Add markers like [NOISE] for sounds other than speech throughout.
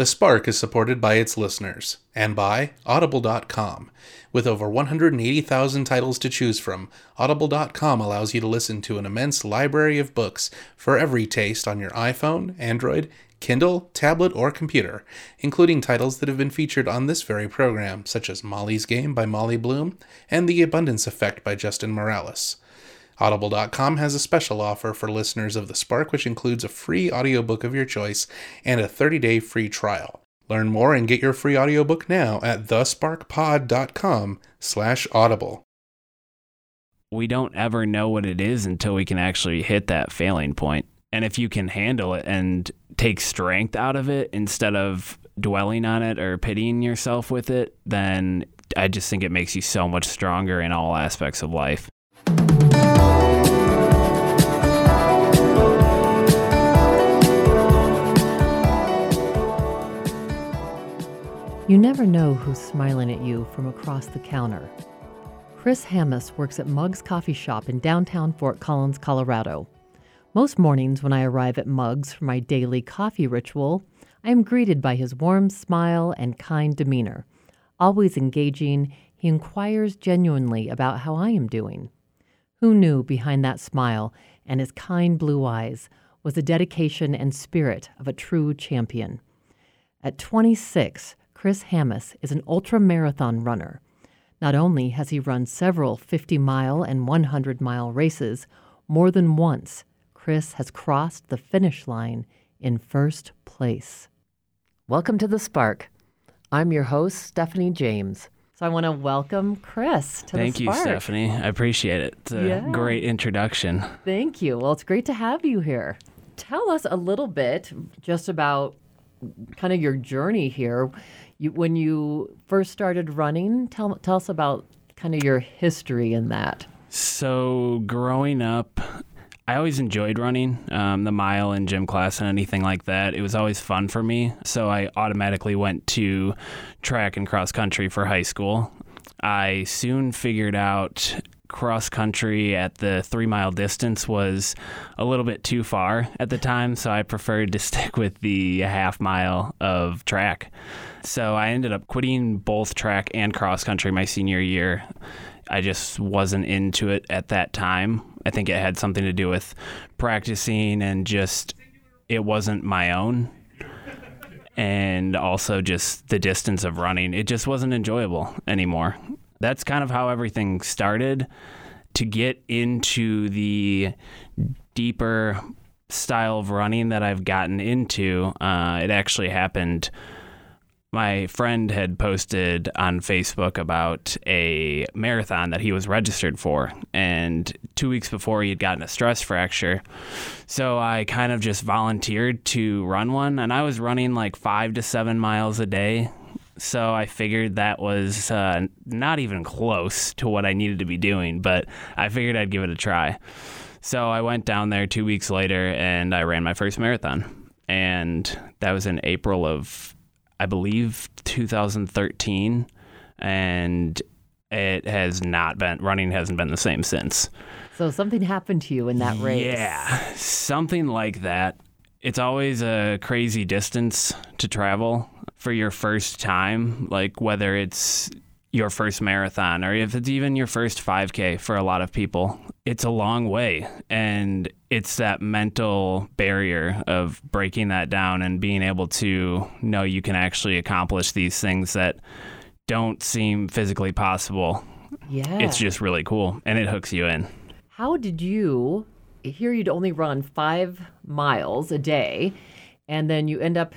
The Spark is supported by its listeners and by Audible.com. With over 180,000 titles to choose from, Audible.com allows you to listen to an immense library of books for every taste on your iPhone, Android, Kindle, tablet, or computer, including titles that have been featured on this very program, such as Molly's Game by Molly Bloom and The Abundance Effect by Justin Morales. Audible.com has a special offer for listeners of The Spark, which includes a free audiobook of your choice and a 30-day free trial. Learn more and get your free audiobook now at thesparkpod.com slash audible. We don't ever know what it is until we can actually hit that failing point. And if you can handle it and take strength out of it instead of dwelling on it or pitying yourself with it, then I just think it makes you so much stronger in all aspects of life. You never know who's smiling at you from across the counter. Chris Hammes works at Mugs Coffee Shop in downtown Fort Collins, Colorado. Most mornings when I arrive at Mugs for my daily coffee ritual, I am greeted by his warm smile and kind demeanor. Always engaging, he inquires genuinely about how I am doing. Who knew behind that smile and his kind blue eyes was the dedication and spirit of a true champion? At 26, Chris Hammes is an ultra marathon runner. Not only has he run several 50 mile and 100 mile races, more than once, Chris has crossed the finish line in first place. Welcome to The Spark. I'm your host, Stephanie James. So I want to welcome Chris to Thank The Spark. Thank you, Stephanie. I appreciate it. It's a Yeah. great introduction. Thank you. Well, it's great to have you here. Tell us a little bit just about kind of your journey here. You, when you first started running, tell, tell us about kind of your history in that. So, growing up, I always enjoyed running, um, the mile in gym class and anything like that. It was always fun for me. So, I automatically went to track and cross country for high school. I soon figured out cross country at the three mile distance was a little bit too far at the time, so I preferred to [LAUGHS] stick with the half mile of track. So I ended up quitting both track and cross country my senior year. I just wasn't into it at that time. I think it had something to do with practicing and just it wasn't my own. And also just the distance of running. It just wasn't enjoyable anymore. That's kind of how everything started. To get into the deeper style of running that I've gotten into, uh, it actually happened my friend had posted on Facebook about a marathon that he was registered for. And two weeks before, he had gotten a stress fracture. So I kind of just volunteered to run one. And I was running like five to seven miles a day. So I figured that was uh, not even close to what I needed to be doing, but I figured I'd give it a try. So I went down there two weeks later and I ran my first marathon. And that was in April of I believe 2013, and it has not been running hasn't been the same since. So something happened to you in that race. Yeah, something like that. It's always a crazy distance to travel for your first time, like whether it's your first marathon or if it's even your first 5K for a lot of people. It's a long way. And it's that mental barrier of breaking that down and being able to know you can actually accomplish these things that don't seem physically possible. Yeah. It's just really cool and it hooks you in. How did you, here you'd only run five miles a day, and then you end up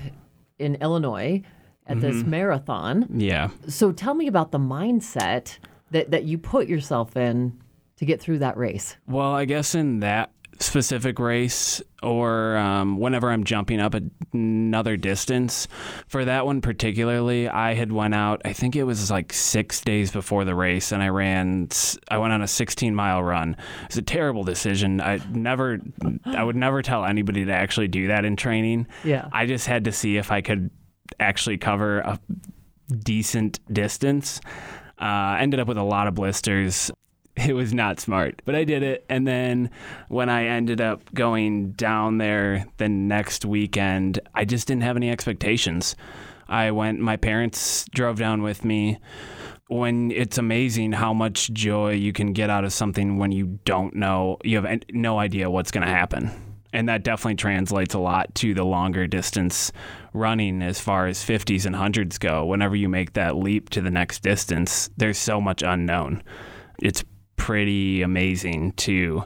in Illinois at this Mm-hmm. marathon. Yeah. So tell me about the mindset that, that you put yourself in to get through that race. Well, I guess in that specific race or um, whenever I'm jumping up another distance, for that one particularly, I had went out. I think it was like six days before the race, and I ran. I went on a 16 mile run. It was a terrible decision. I never, I would never tell anybody to actually do that in training. Yeah. I just had to see if I could actually cover a decent distance. Uh, ended up with a lot of blisters. [LAUGHS] it was not smart, but I did it. And then when I ended up going down there the next weekend, I just didn't have any expectations. I went, my parents drove down with me. When it's amazing how much joy you can get out of something when you don't know, you have no idea what's going to happen. And that definitely translates a lot to the longer distance running as far as 50s and 100s go. Whenever you make that leap to the next distance, there's so much unknown. It's pretty amazing to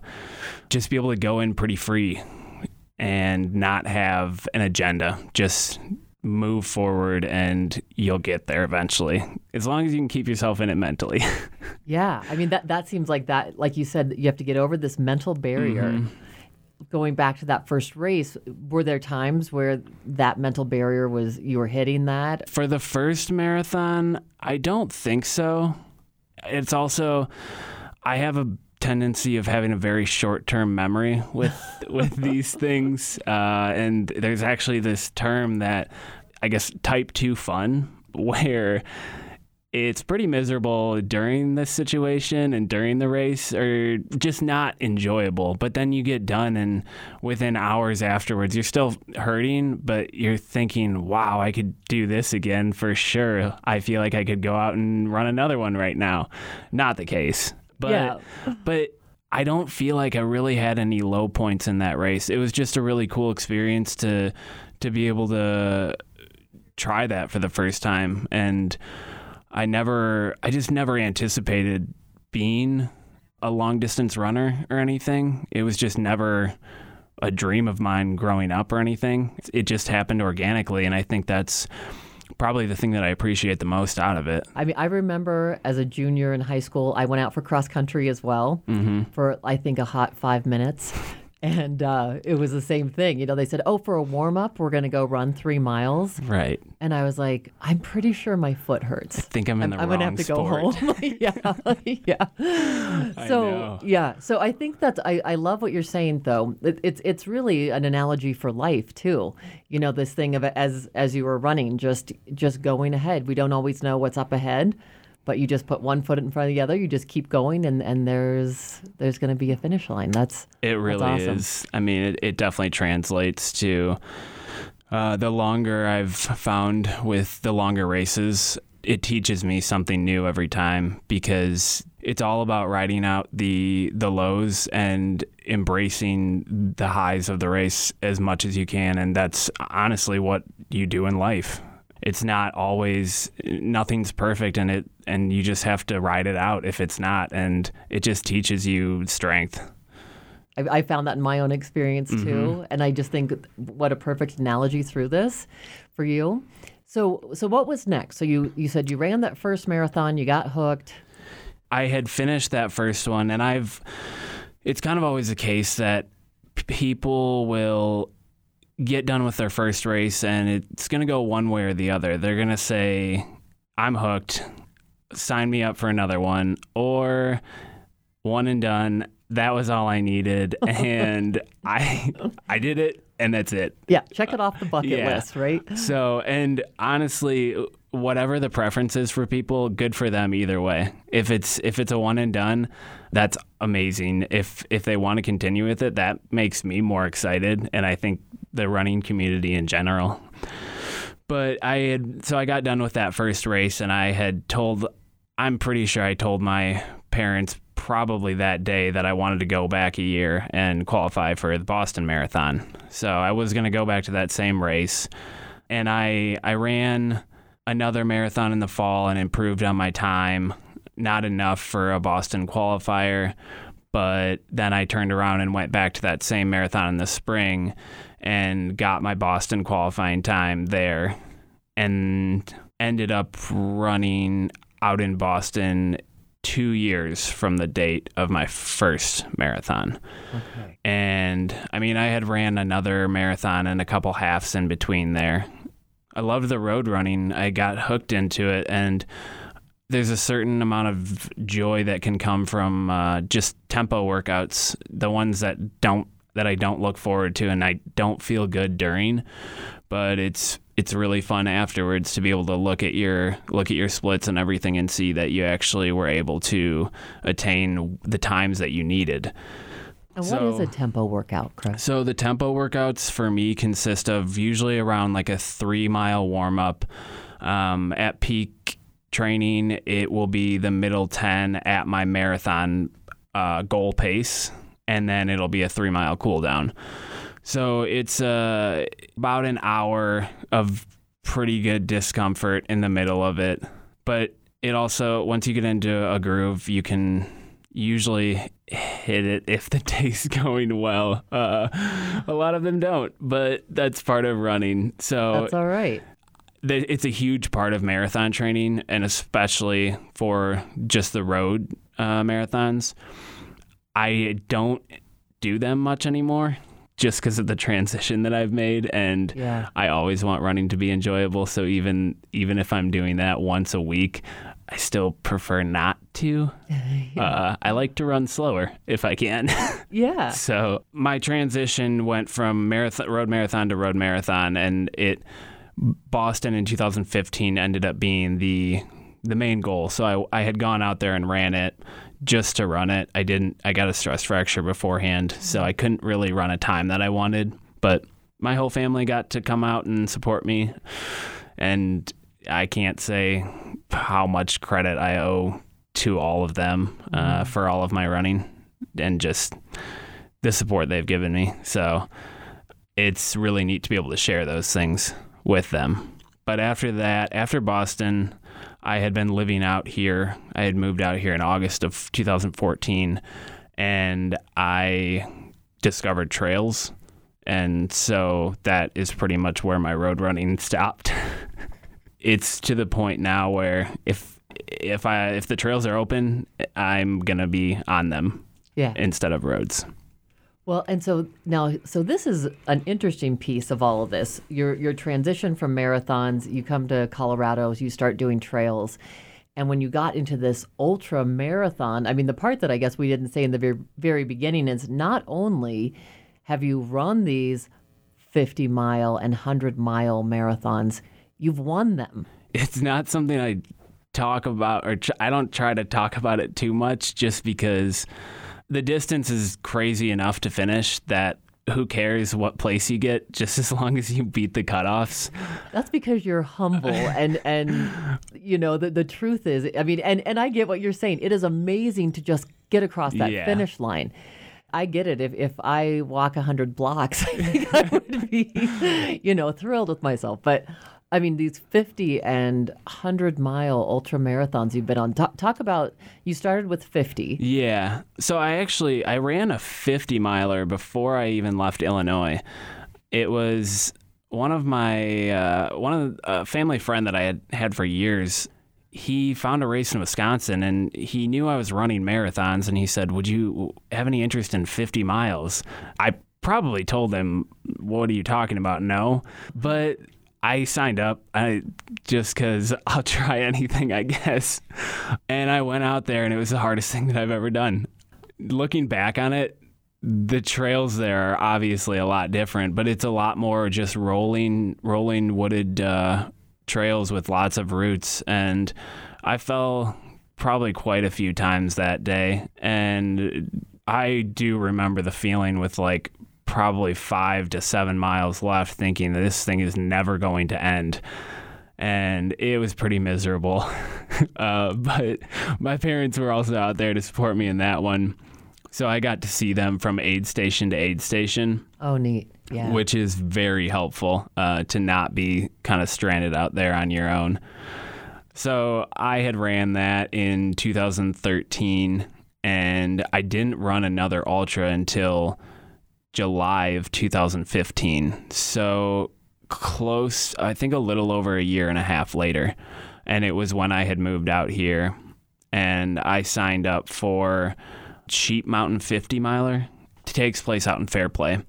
just be able to go in pretty free and not have an agenda. Just move forward and you'll get there eventually as long as you can keep yourself in it mentally [LAUGHS] yeah i mean that that seems like that like you said you have to get over this mental barrier mm-hmm. going back to that first race were there times where that mental barrier was you were hitting that for the first marathon i don't think so it's also i have a tendency of having a very short-term memory with [LAUGHS] with these things, uh, and there's actually this term that I guess type two fun, [LAUGHS] where it's pretty miserable during the situation and during the race or just not enjoyable but then you get done and within hours afterwards you're still hurting but you're thinking wow i could do this again for sure. I feel like i could go out and run another one right now. Not the case but yeah. but I don't feel like I really had any low points in that race. It was just a really cool experience to to be able to try that for the first time and I never I just never anticipated being a long distance runner or anything. It was just never a dream of mine growing up or anything. It just happened organically and I think that's probably the thing that I appreciate the most out of it. I mean, I remember as a junior in high school, I went out for cross country as well mm-hmm. for I think a hot five minutes. And uh, it was the same thing. You know, they said, oh, for a warm up, we're going to go run three miles. Right. And I was like, I'm pretty sure my foot hurts. I think I'm in the I'm, I'm gonna have to sport. go home. [LAUGHS] yeah. [LAUGHS] yeah. So, yeah. So I think that's, I, I love what you're saying, though. It, it's, it's really an analogy for life, too. You know, this thing of as, as you were running, just, just going ahead. We don't always know what's up ahead but you just put one foot in front of the other. You just keep going, and, and there's there's going to be a finish line. That's it. Really that's awesome. is. I mean, it, it definitely translates to uh, the longer I've found with the longer races. It teaches me something new every time because it's all about riding out the the lows and embracing the highs of the race as much as you can and that's honestly what you do in life it's not always nothing's perfect and it and you just have to ride it out if it's not and it just teaches you strength. I, I found that in my own experience too mm-hmm. and i just think what a perfect analogy through this for you. So so what was next? So you you said you ran that first marathon you got hooked. I had finished that first one and i've it's kind of always the case that people will get done with their first race and it's going to go one way or the other. They're going to say, I'm hooked, sign me up for another one, or one and done. That was all I needed. [LAUGHS] And I I did it and that's it. Yeah, check it off the bucket yeah. list, right? So, and honestly, whatever the preference is for people, good for them either way. If it's if it's a one and done, that's amazing. If if they want to continue with it, that makes me more excited and I think the running community in general. But I had so I got done with that first race and I had told I'm pretty sure I told my parents probably that day that I wanted to go back a year and qualify for the Boston Marathon. So I was going to go back to that same race and I I ran another marathon in the fall and improved on my time. Not enough for a Boston qualifier, but then I turned around and went back to that same marathon in the spring and got my Boston qualifying time there and ended up running out in Boston two years from the date of my first marathon. Okay. And I mean, I had ran another marathon and a couple halves in between there. I loved the road running. I got hooked into it, and there's a certain amount of joy that can come from uh, just tempo workouts. The ones that don't that I don't look forward to and I don't feel good during, but it's it's really fun afterwards to be able to look at your look at your splits and everything and see that you actually were able to attain the times that you needed. And So- is a tempo workout, Chris? So the tempo workouts for me consist of usually around like a three mile warm up. Um, at peak training, it will be the middle 10 at my marathon uh, goal pace, and then it'll be a three mile cool down. So it's uh, about an hour of pretty good discomfort in the middle of it. But it also, once you get into a groove, you can usually hit it if the [LAUGHS] day's going well. Uh, a lot of them don't, but that's part of running. So That's all right. It's a huge part of marathon training, and especially for just the road uh, marathons. I don't do them much anymore just because of the transition that I've made and Yeah. I always want running to be enjoyable so even even if I'm doing that once a week I still prefer not to. [LAUGHS] Uh, I like to run slower if I can. [LAUGHS] Yeah. So my transition went from marathon, road marathon to road marathon, and it Boston in 2015 ended up being the the main goal. So I I had gone out there and ran it just to run it. I didn't. I got a stress fracture beforehand, so I couldn't really run a time that I wanted. But my whole family got to come out and support me, and I can't say how much credit I owe to all of them uh, for all of my running and just the support they've given me. So it's really neat to be able to share those things with them. But after that, after Boston, I had been living out here. I had moved out here in August of 2014 and I discovered trails. And so that is pretty much where my road running stopped. [LAUGHS] it's to the point now where if if I if the trails are open, I'm going to be on them Yeah. instead of roads. Well, and so now, so this is an interesting piece of all of this. Your your transition from marathons, you come to Colorado, you start doing trails, and when you got into this ultra marathon, I mean, the part that I guess we didn't say in the very, very beginning is not only have you run these fifty mile and hundred mile marathons, you've won them. It's not something I talk about or tr- I don't try to talk about it too much just because the distance is crazy enough to finish that who cares what place you get [LAUGHS] just as long as you beat the cutoffs. That's because you're humble [LAUGHS] and and you know the the truth is I mean and and I get what you're saying. It is amazing to just get across that Yeah. finish line. I get it. If if I walk 100 blocks, [LAUGHS] I think I would be you know thrilled with myself. But I mean these 50 and 100 mile ultra marathons you've been on. Talk, talk about you started with 50. Yeah. So I actually I ran a 50 miler before I even left Illinois. It was one of my uh, one of a family friend that I had had for years. He found a race in Wisconsin and he knew I was running marathons and he said, "Would you have any interest in 50 miles?" I probably told him, "What are you talking about?" No, but I signed up. I just because [LAUGHS] I'll try anything, I guess. And I went out there, and it was the hardest [LAUGHS] thing that I've ever done. Looking back on it, the trails there are obviously a lot different, but it's a lot more just rolling, rolling wooded uh, trails with lots of roots. And I fell probably quite a few times that day, and I do remember the feeling with like probably five to seven miles left, thinking that this thing is never going to end. And it was pretty miserable. [LAUGHS] uh, but my parents were also out there to support me in that one. So I got to see them from aid station to aid station, Oh neat. Yeah. which is very helpful uh, to not be kind of stranded out there on your own. So I had ran that in 2013, and I didn't run another ultra until July of 2015. So close, I think a little over a year and a half later. And it was when I had moved out here and I signed up for Sheep Mountain 50 miler. It takes place out in Fairplay,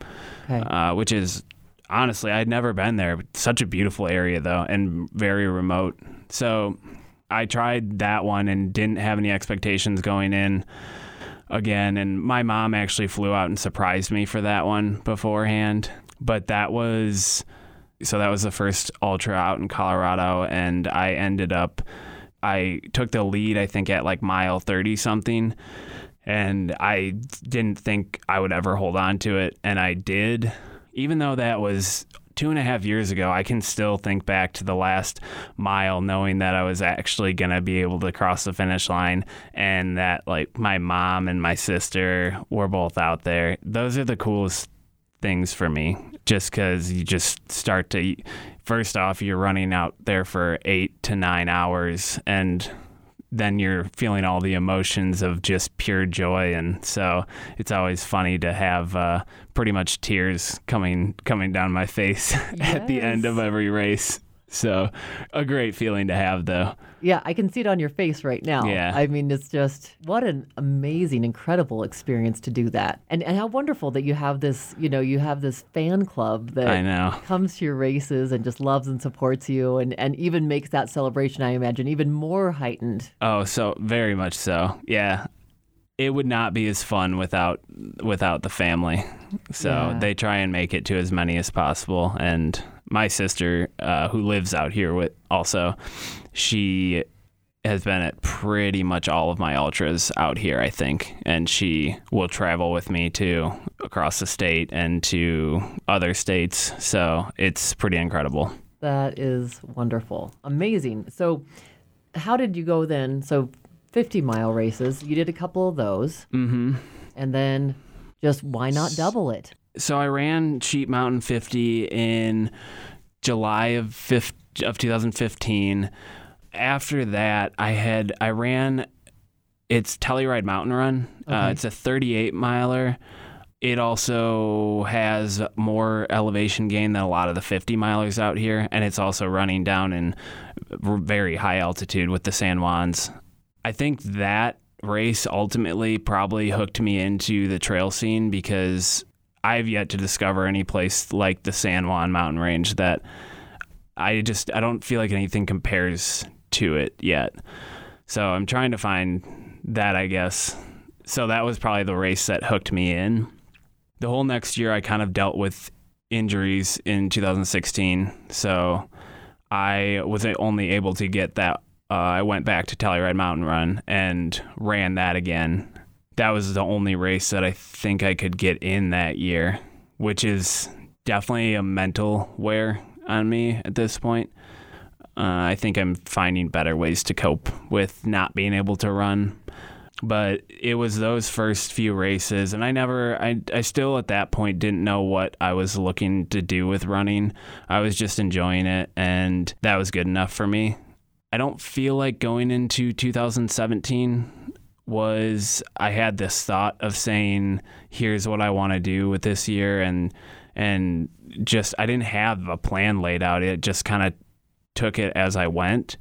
okay. uh, which is honestly, I'd never been there. Such a beautiful area though, and very remote. So I tried that one and didn't have any expectations going in. Again. And my mom actually flew out and surprised me for that one beforehand. But that was so that was the first ultra out in Colorado, and I ended up I took the lead I think at like mile thirty something, and I didn't think I would ever hold on to it, and I did. Even though that was two and a half years ago, I can still think back to the last mile knowing that I was actually going to be able to cross the finish line and that like my mom and my sister were both out there. Those are the coolest things for me just because you just start to first off you're running out there for eight to nine hours and then you're feeling all the emotions of just pure joy. And so it's always funny to have uh, pretty much tears coming coming down my face [LAUGHS] at the end of every race. So a great feeling to have though yeah i can see it on your face right now Yeah. i mean it's just what an amazing incredible experience to do that and and how wonderful that you have this you know you have this fan club that i know comes to your races and just loves and supports you and and even makes that celebration i imagine even more heightened Oh, so very much so. Yeah. It would not be as fun without without the family. So Yeah. they try and make it to as many as possible. And my sister, uh, who lives out here with also, she has been at pretty much all of my ultras out here, I think. And she will travel with me too across the state and to other states. So it's pretty incredible. That is wonderful. Amazing. So, how did you go then? So, 50 mile races, you did a couple of those. Mm-hmm. And then just why not double it? So I ran Sheep Mountain 50 in July of 5, of 2015. After that, I had I ran it's Telluride Mountain Run. Uh, it's a 38 miler. It also has more elevation gain than a lot of the 50 milers out here, and it's also running down in very high altitude with the San Juans. I think that race ultimately probably hooked me into the trail scene because I've yet to discover any place like the San Juan mountain range that I just I don't feel like anything compares to it yet. So I'm trying to find that I guess. So that was probably the race that hooked me in. The whole next year I kind of dealt with injuries in 2016. So I was only able to get that uh, I went back to Telluride Mountain Run and ran that again. That was the only race that I think I could get in that year, which is definitely a mental wear on me at this point. Uh, I think I'm finding better ways to cope with not being able to run. But it was those first few races, and I never, I, I still at that point didn't know what I was looking to do with running. I was just enjoying it, and that was good enough for me. I don't feel like going into 2017 was I had this thought of saying, here's what I want to do with this year and and just I didn't have a plan laid out. It just kind of took it as I went.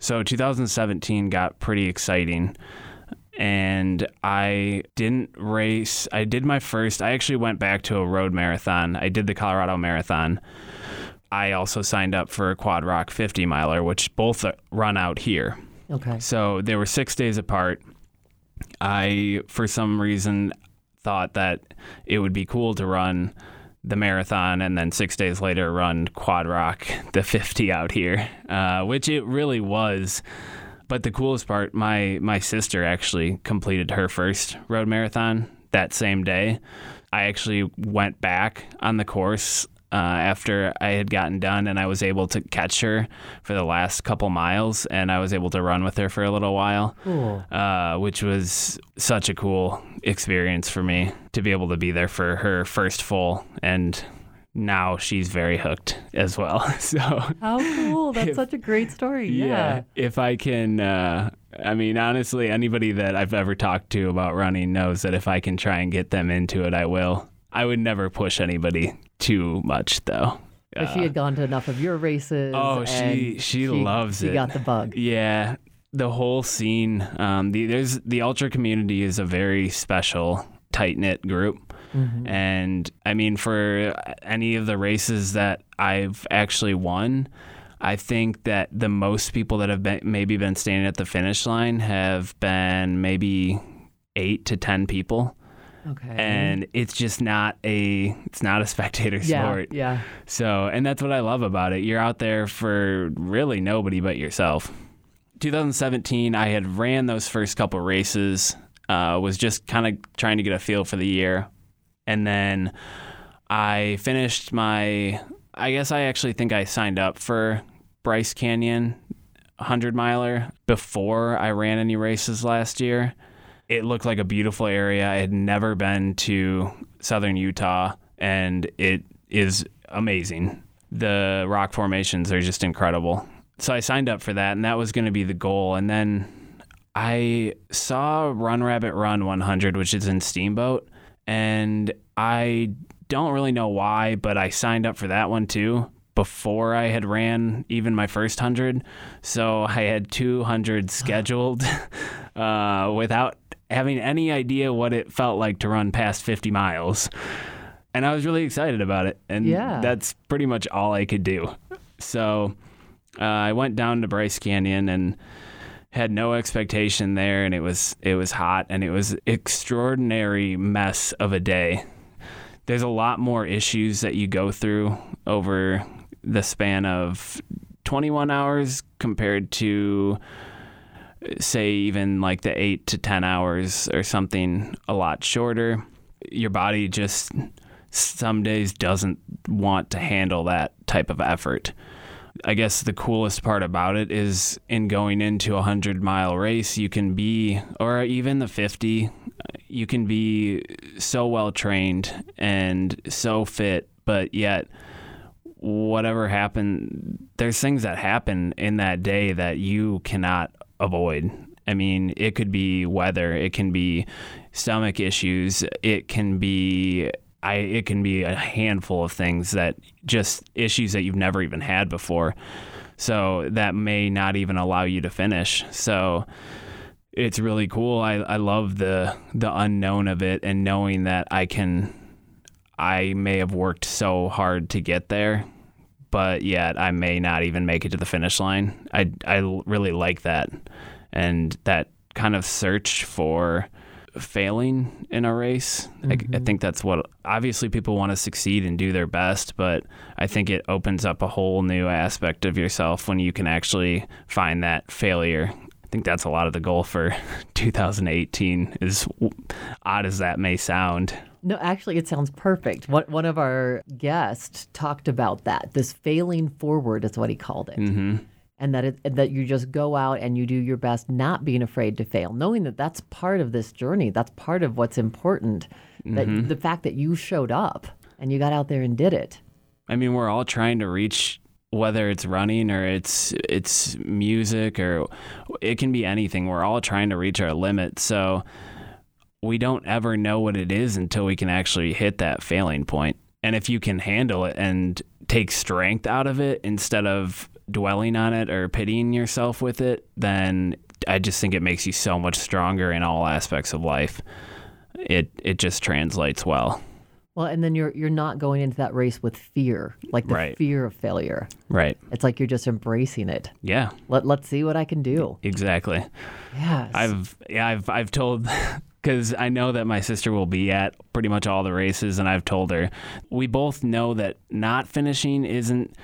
So 2017 got pretty exciting. And I didn't race. I did my first. I actually went back to a road marathon. I did the Colorado Marathon. I also signed up for a Quad Rock 50 miler, which both run out here. Okay. So they were six days apart. I, for some reason, thought that it would be cool to run the marathon and then six days later run Quad Rock, the 50 out here, uh, which it really was. But the coolest part, my my sister actually completed her first road marathon that same day. I actually went back on the course uh, after I had gotten done, and I was able to catch her for the last couple miles, and I was able to run with her for a little while, Cool. uh, which was such a cool experience for me to be able to be there for her first full, and now she's very hooked as well. [LAUGHS] So How cool. That's If- such a great story. Yeah. if I can, uh, I mean, honestly, anybody that I've ever talked to about running knows that if I can try and get them into it, I will. I would never push anybody too much, though. But she had gone to enough of your races. Oh, she- she loves it. she it. got the bug. yeah, the whole scene. Um, the there's the ultra community is a very special, tight knit group. Mhm. And I mean, for any of the races that I've actually won, I think that the most people that have been maybe been standing at the finish line have been maybe eight to 10 people. Okay. And it's just not a it's not a [LAUGHS] spectator yeah, sport. yeah. So, and that's what I love about it. You're out there for really nobody but yourself. 2017, I had ran those first couple races, uh, was just kind of trying to get a feel for the year. And then I finished my, I guess I actually think I signed up for Bryce Canyon 100 miler before I ran any races last year. It looked like a beautiful area. I had never been to southern Utah, and it is amazing. The rock formations are just incredible. So I signed up for that, and that was going to be the goal. And then I saw Run Rabbit Run 100, which is in Steamboat, and I don't really know why, but I signed up for that one too before I had ran even my first 100. So I had 200 scheduled [LAUGHS] uh, without having any idea what it felt like to run past 50 miles. And I was really excited about it. And Yeah. that's pretty much all I could do. So uh, I went down to Bryce Canyon and had no expectation there and it was it was hot and it was extraordinary mess of a day. There's a lot more issues that you go through over the span of 21 hours compared to say even like the 8 to 10 hours or something a lot shorter. Your body just some days doesn't want to handle that type of effort. I guess the coolest part about it is in going into a 100 mile race, you can be, or even the 50, you can be so well trained and so fit, but yet whatever happened, there's things that happen in that day that you cannot avoid. I mean, it could be weather, it can be stomach issues, it can be I it can be a handful of things that just issues that you've never even had before. So that may not even allow you to finish. So it's really cool. I, I love the the unknown of it and knowing that I can I may have worked so hard to get there, but yet I may not even make it to the finish line. I I really like that and that kind of search for failing in a race. I, I mm-hmm. think that's what obviously people want to succeed and do their best, but I think it opens up a whole new aspect of yourself when you can actually find that failure. I think that's a lot of the goal for [LAUGHS] 2018 is odd as that may sound. No, actually, it sounds perfect. One, one of our guests talked about that. This failing forward is what he called it. hmm And that it, that you just go out and you do your best, not being afraid to fail, knowing that that's part of this journey. That's part of what's important. That the fact that you showed up and you got out there and did it. I mean, we're all trying to reach whether it's running or it's it's music or it can be anything. We're all trying to reach our limit. So we don't ever know what it is until we can actually hit that failing point. And if you can handle it and take strength out of it instead of dwelling on it or pitying yourself with it, then I just think it makes you so much stronger in all aspects of life. It it just translates well. Well, and then you're you're not going into that race with fear, like the Right. fear of failure. Right. It's like you're just embracing it. Yeah, Let let's see what I can do. exactly. Yes. I've yeah I've I've told [LAUGHS] because I know that my sister will be at pretty much all the races, and I've told her we both know that not finishing isn't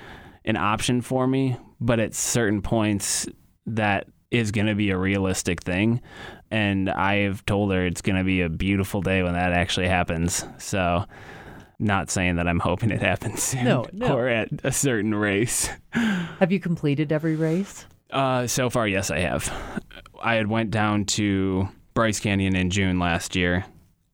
an option for me, but at certain points that is going to be a realistic thing, and I have told her it's going to be a beautiful day when that actually happens. So. Not saying that I'm hoping it happens [LAUGHS] soon No, no. or at a certain race. Have you completed every race? Uh, so far, yes, I have. I had went down to Bryce Canyon in June last year,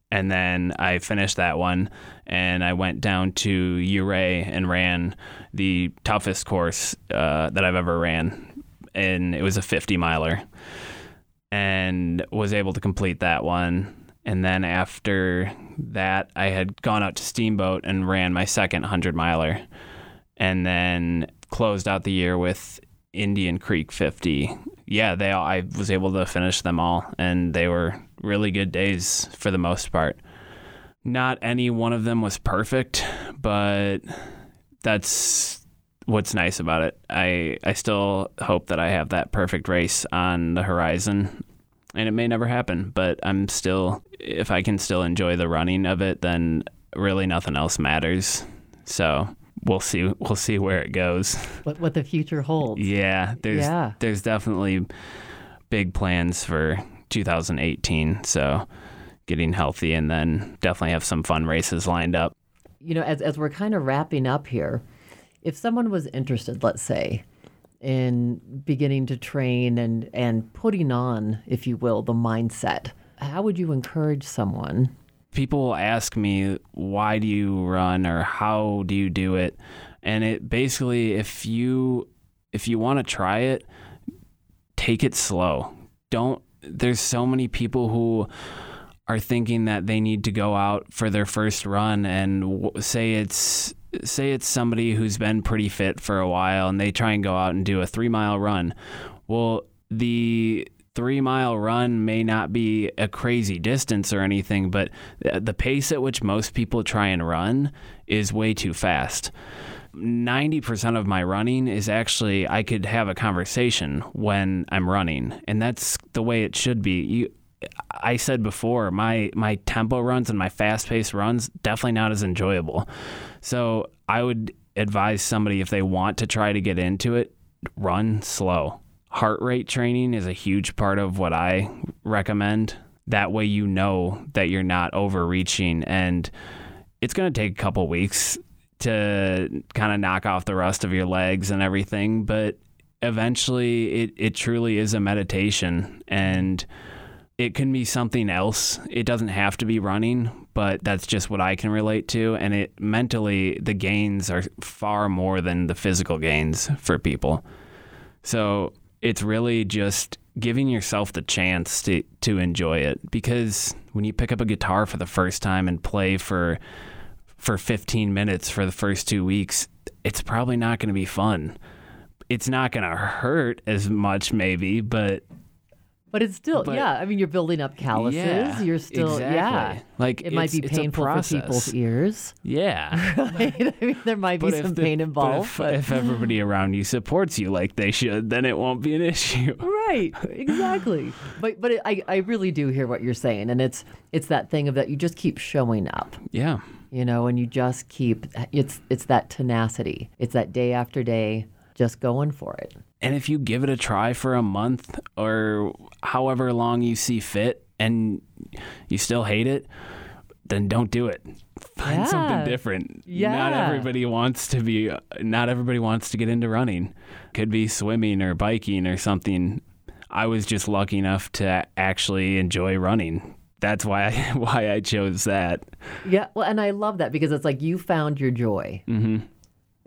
and then I finished that one, and I went down to Ouray and ran the toughest course uh, that I've ever ran, and it was a 50 miler, and was able to complete that one. And then after that, I had gone out to Steamboat and ran my second 100 miler and then closed out the year with Indian Creek 50. Yeah, they all, I was able to finish them all, and they were really good days for the most part. Not any one of them was perfect, but that's what's nice about it. I I still hope that I have that perfect race on the horizon. and it may never happen, but I'm still, if I can still enjoy the running of it, then really nothing else matters. So we'll see. We'll see where it goes. What what the future holds. Yeah, there's Yeah. there's definitely big plans for 2018. So getting healthy and then definitely have some fun races lined up. you know, as, as we're kind of wrapping up here, if someone was interested, let's say, in beginning to train and, and putting on, if you will, the mindset, how would you encourage someone? people ask me why do you run or how do you do it and it basically if you if you want to try it take it slow don't there's so many people who are thinking that they need to go out for their first run and w- say it's say it's somebody who's been pretty fit for a while and they try and go out and do a 3 mile run well the three mile run may not be a crazy distance or anything, but the pace at which most people try and run is way too fast. 90% of my running is actually, I could have a conversation when I'm running, and that's the way it should be. You, I said before, my my tempo runs and my fast paced runs definitely not as enjoyable. So I would advise somebody if they want to try to get into it, run slow. Heart rate training is a huge part of what I recommend. That way you know that you're not overreaching and it's going to take a couple weeks to kind of knock off the rust of your legs and everything, but eventually it, it truly is a meditation and it can be something else. It doesn't have to be running, but that's just what I can relate to. And it mentally, the gains are far more than the physical gains for people. So it's really just giving yourself the chance to, to enjoy it. Because when you pick up a guitar for the first time and play for for 15 minutes for the first two weeks, it's probably not going to be fun. It's not going to hurt as much, maybe, but But it's still, But- yeah. I mean, you're building up calluses. Yeah, you're still, yeah. Like, it might be painful for people's ears. yeah. [LAUGHS] Right? I mean, there might be But if some the- pain but involved. if, but- if [LAUGHS] everybody around you supports you like they should, then it won't be an issue. [LAUGHS] right exactly but but it, I, I really do hear what you're saying and it's it's that thing of that you just keep showing up Yeah. you know and you just keep it's it's that tenacity it's that day after day just going for it And if you give it a try for a month or however long you see fit and you still hate it, then don't do it. Find Yeah. something different. Yeah. Not everybody wants to be not everybody wants to get into running. Could be swimming or biking or something. I was just lucky enough to actually enjoy running. That's why I, [LAUGHS] why I chose that. yeah well and i love that because it's like you found your joy mm-hmm.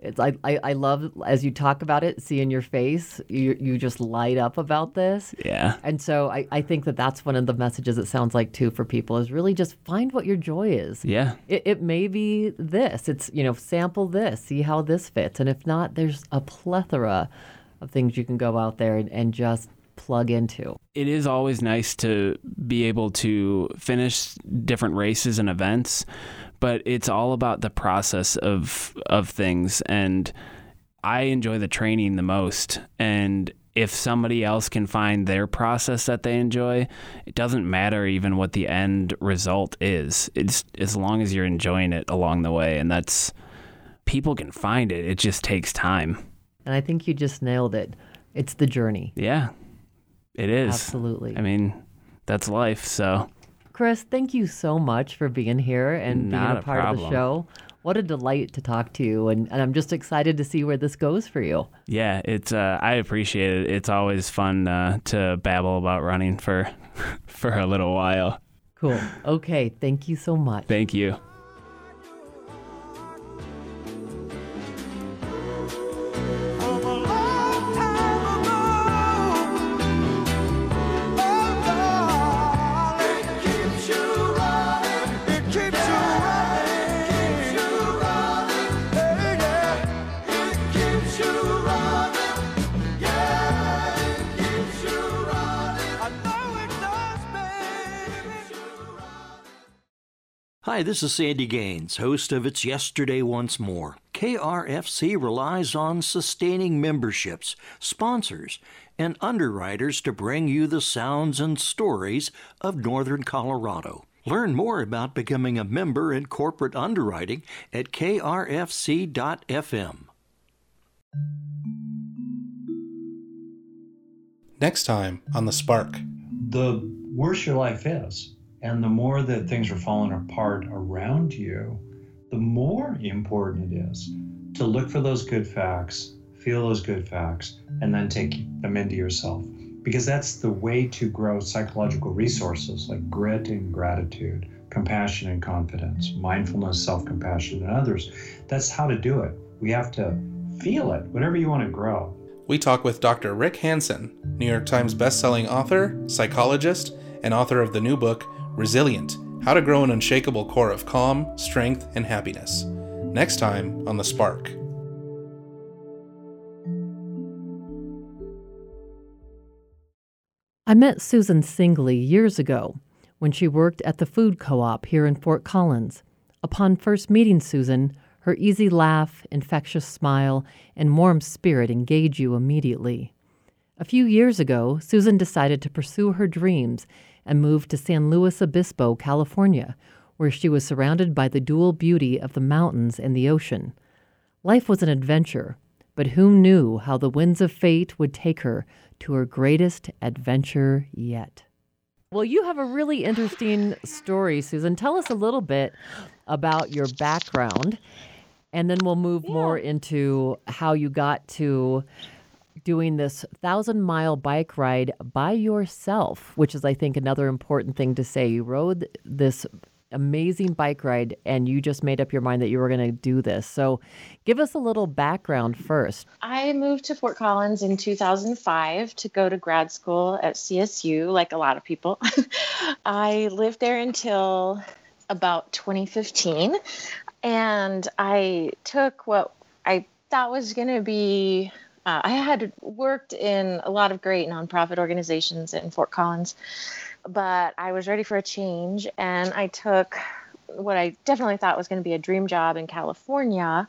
It's I, I i love as you talk about it seeing your face you you just light up about this Yeah. And so I, I think that that's one of the messages it sounds like too for people is really just find what your joy is. Yeah. It, it may be this. It's, you know, sample this, see how this fits. And if not, there's a plethora of things you can go out there and, and just plug into. it is always nice to be able to finish different races and events, but it's all about the process of of things and I enjoy the training the most and if somebody else can find their process that they enjoy, it doesn't matter even what the end result is. It's as long as you're enjoying it along the way and that's people can find it. It just takes time. And I think you just nailed it. It's the journey. Yeah. It is. Absolutely. I mean, that's life, so Chris, thank you so much for being here and Not being a a part of the show. What a delight to talk to you. And, and I'm just excited to see where this goes for you. Yeah, it's uh, I appreciate it. It's always fun uh, to babble about running for [LAUGHS] for a little while. Cool. Okay. Thank you so much. Thank you. Hi, this is Sandy Gaines, host of It's Yesterday Once More. KRFC relies on sustaining memberships, sponsors, and underwriters to bring you the sounds and stories of Northern Colorado. Learn more about becoming a member in corporate underwriting at krfc.fm. Next time on The Spark. the worse your life is, and the more that things are falling apart around you, the more important it is to look for those good facts, feel those good facts, and then take them into yourself. Because that's the way to grow psychological resources like grit and gratitude, compassion and confidence, mindfulness, self compassion, and others. That's how to do it. We have to feel it, whatever you want to grow. We talk with Dr. Rick Hanson, New York Times bestselling author, psychologist, and author of the new book, Resilient How to Grow an Unshakable Core of Calm, Strength, and Happiness. Next time on The Spark. I met Susan Singley years ago when she worked at the food co op here in Fort Collins. Upon first meeting Susan, her easy laugh, infectious smile, and warm spirit engage you immediately. A few years ago, Susan decided to pursue her dreams and moved to San Luis Obispo, California, where she was surrounded by the dual beauty of the mountains and the ocean. Life was an adventure, but who knew how the winds of fate would take her to her greatest adventure yet? Well, you have a really interesting story, Susan. Tell us a little bit about your background, and then we'll move more into how you got to doing this thousand mile bike ride by yourself, which is, I think, another important thing to say. You rode this amazing bike ride and you just made up your mind that you were going to do this. So, give us a little background first. I moved to Fort Collins in 2005 to go to grad school at CSU, like a lot of people. [LAUGHS] I lived there until about 2015, and I took what I thought was going to be. Uh, I had worked in a lot of great nonprofit organizations in Fort Collins, but I was ready for a change, and I took what I definitely thought was going to be a dream job in California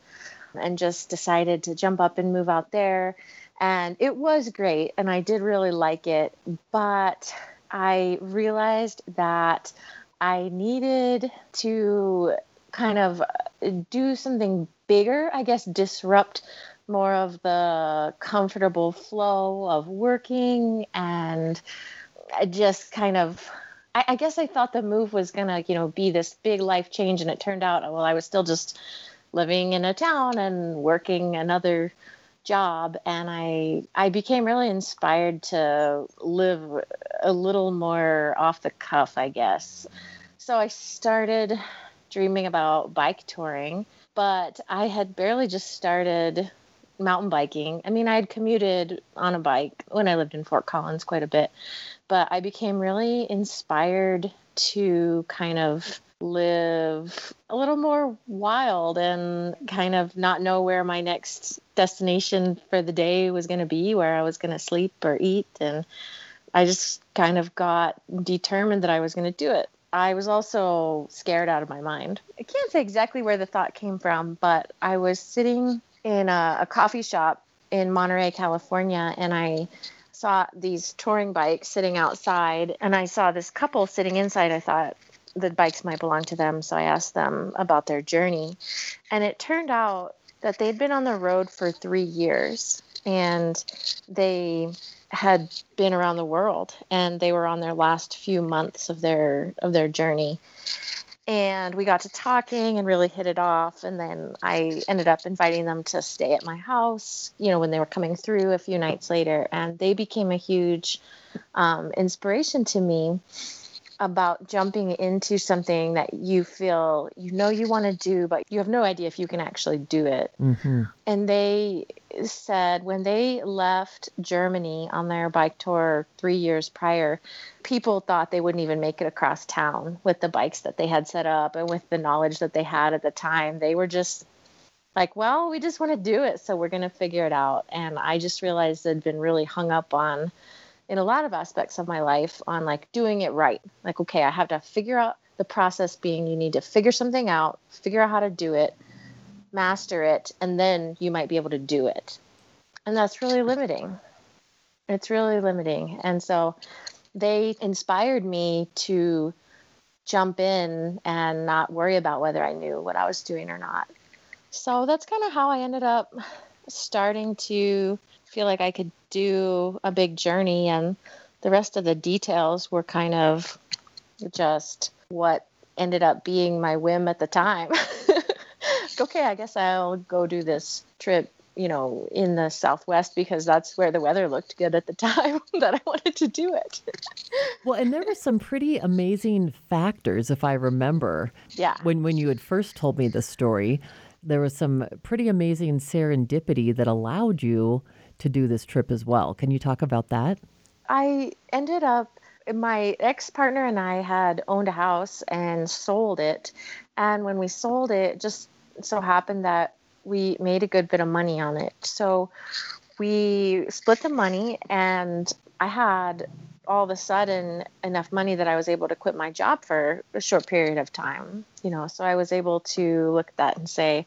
and just decided to jump up and move out there. And it was great, and I did really like it, but I realized that I needed to kind of do something bigger, I guess, disrupt more of the comfortable flow of working and I just kind of I, I guess I thought the move was gonna, you know, be this big life change and it turned out well I was still just living in a town and working another job and I I became really inspired to live a little more off the cuff, I guess. So I started dreaming about bike touring, but I had barely just started mountain biking. I mean, I had commuted on a bike when I lived in Fort Collins quite a bit, but I became really inspired to kind of live a little more wild and kind of not know where my next destination for the day was going to be, where I was going to sleep or eat. And I just kind of got determined that I was going to do it. I was also scared out of my mind. I can't say exactly where the thought came from, but I was sitting in a, a coffee shop in Monterey, California, and I saw these touring bikes sitting outside, and I saw this couple sitting inside. I thought the bikes might belong to them, so I asked them about their journey. And it turned out that they'd been on the road for three years, and they had been around the world and they were on their last few months of their of their journey and we got to talking and really hit it off. And then i ended up inviting them to stay at my house you know when they were coming through a few nights later. And they became a huge um, inspiration to me about jumping into something that you feel you know you want to do but you have no idea if you can actually do it Mm-hmm. and they said when they left Germany on their bike tour three years prior, people thought they wouldn't even make it across town with the bikes that they had set up and with the knowledge that they had at the time. They were just like, well, we just want to do it, so we're going to figure it out. And I just realized I'd been really hung up on, in a lot of aspects of my life, on like doing it right. Like, okay, I have to figure out the process being you need to figure something out, figure out how to do it master it, and then you might be able to do it. And that's really limiting. It's really limiting. And so they inspired me to jump in and not worry about whether I knew what I was doing or not. So that's kind of how I ended up starting to feel like I could do a big journey, and the rest of the details were kind of just what ended up being my whim at the time. [LAUGHS] okay, I guess I'll go do this trip, you know, in the Southwest because that's where the weather looked good at the [LAUGHS] time that I wanted to do it. Well, and there were some pretty amazing factors, if I remember, yeah. when when you had first told me the story. There was some pretty amazing serendipity that allowed you to do this trip as well. Can you talk about that? I ended up, my ex partner and I had owned a house and sold it. And when we sold it, just so happened that we made a good bit of money on it. So we split the money, and I had all of a sudden enough money that I was able to quit my job for a short period of time. You know, so I was able to look at that and say,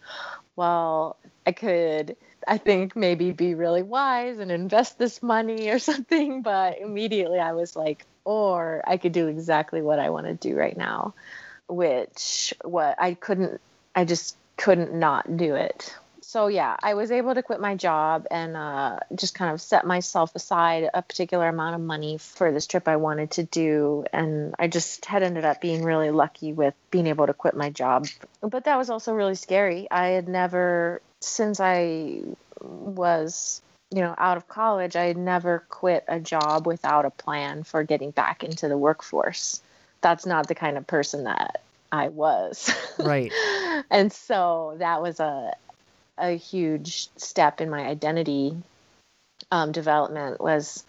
well, I could I think maybe be really wise and invest this money or [LAUGHS] something. But immediately I was like, or I could do exactly what I want to do right now, which what I couldn't, I just couldn't not do it. So yeah, I was able to quit my job and uh, just kind of set myself aside a particular amount of money for this trip I wanted to do, and I just had ended up being really lucky with being able to quit my job. But that was also really scary. I had never since I was, you know, out of college, I had never quit a job without a plan for getting back into the workforce. That's not the kind of person that I was. [LAUGHS] Right. and so that was a a huge step in my identity um, development was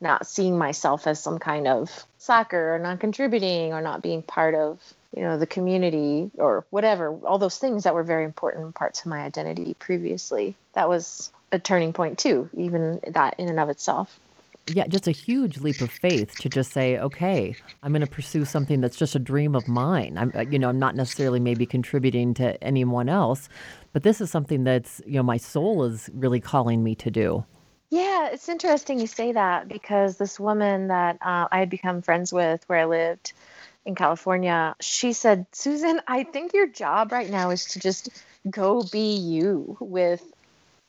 not seeing myself as some kind of slacker or not contributing or not being part of you know the community or whatever all those things that were very important parts of my identity previously. That was a turning point too even that in and of itself Yeah, just a huge leap of faith to just say, okay, I'm going to pursue something that's just a dream of mine. I'm, uh, you know, I'm not necessarily maybe contributing to anyone else, but this is something that's, you know, my soul is really calling me to do. Yeah, it's interesting you say that because this woman that uh, I had become friends with where I lived in California, she said, Susan, I think your job right now is to just go be you with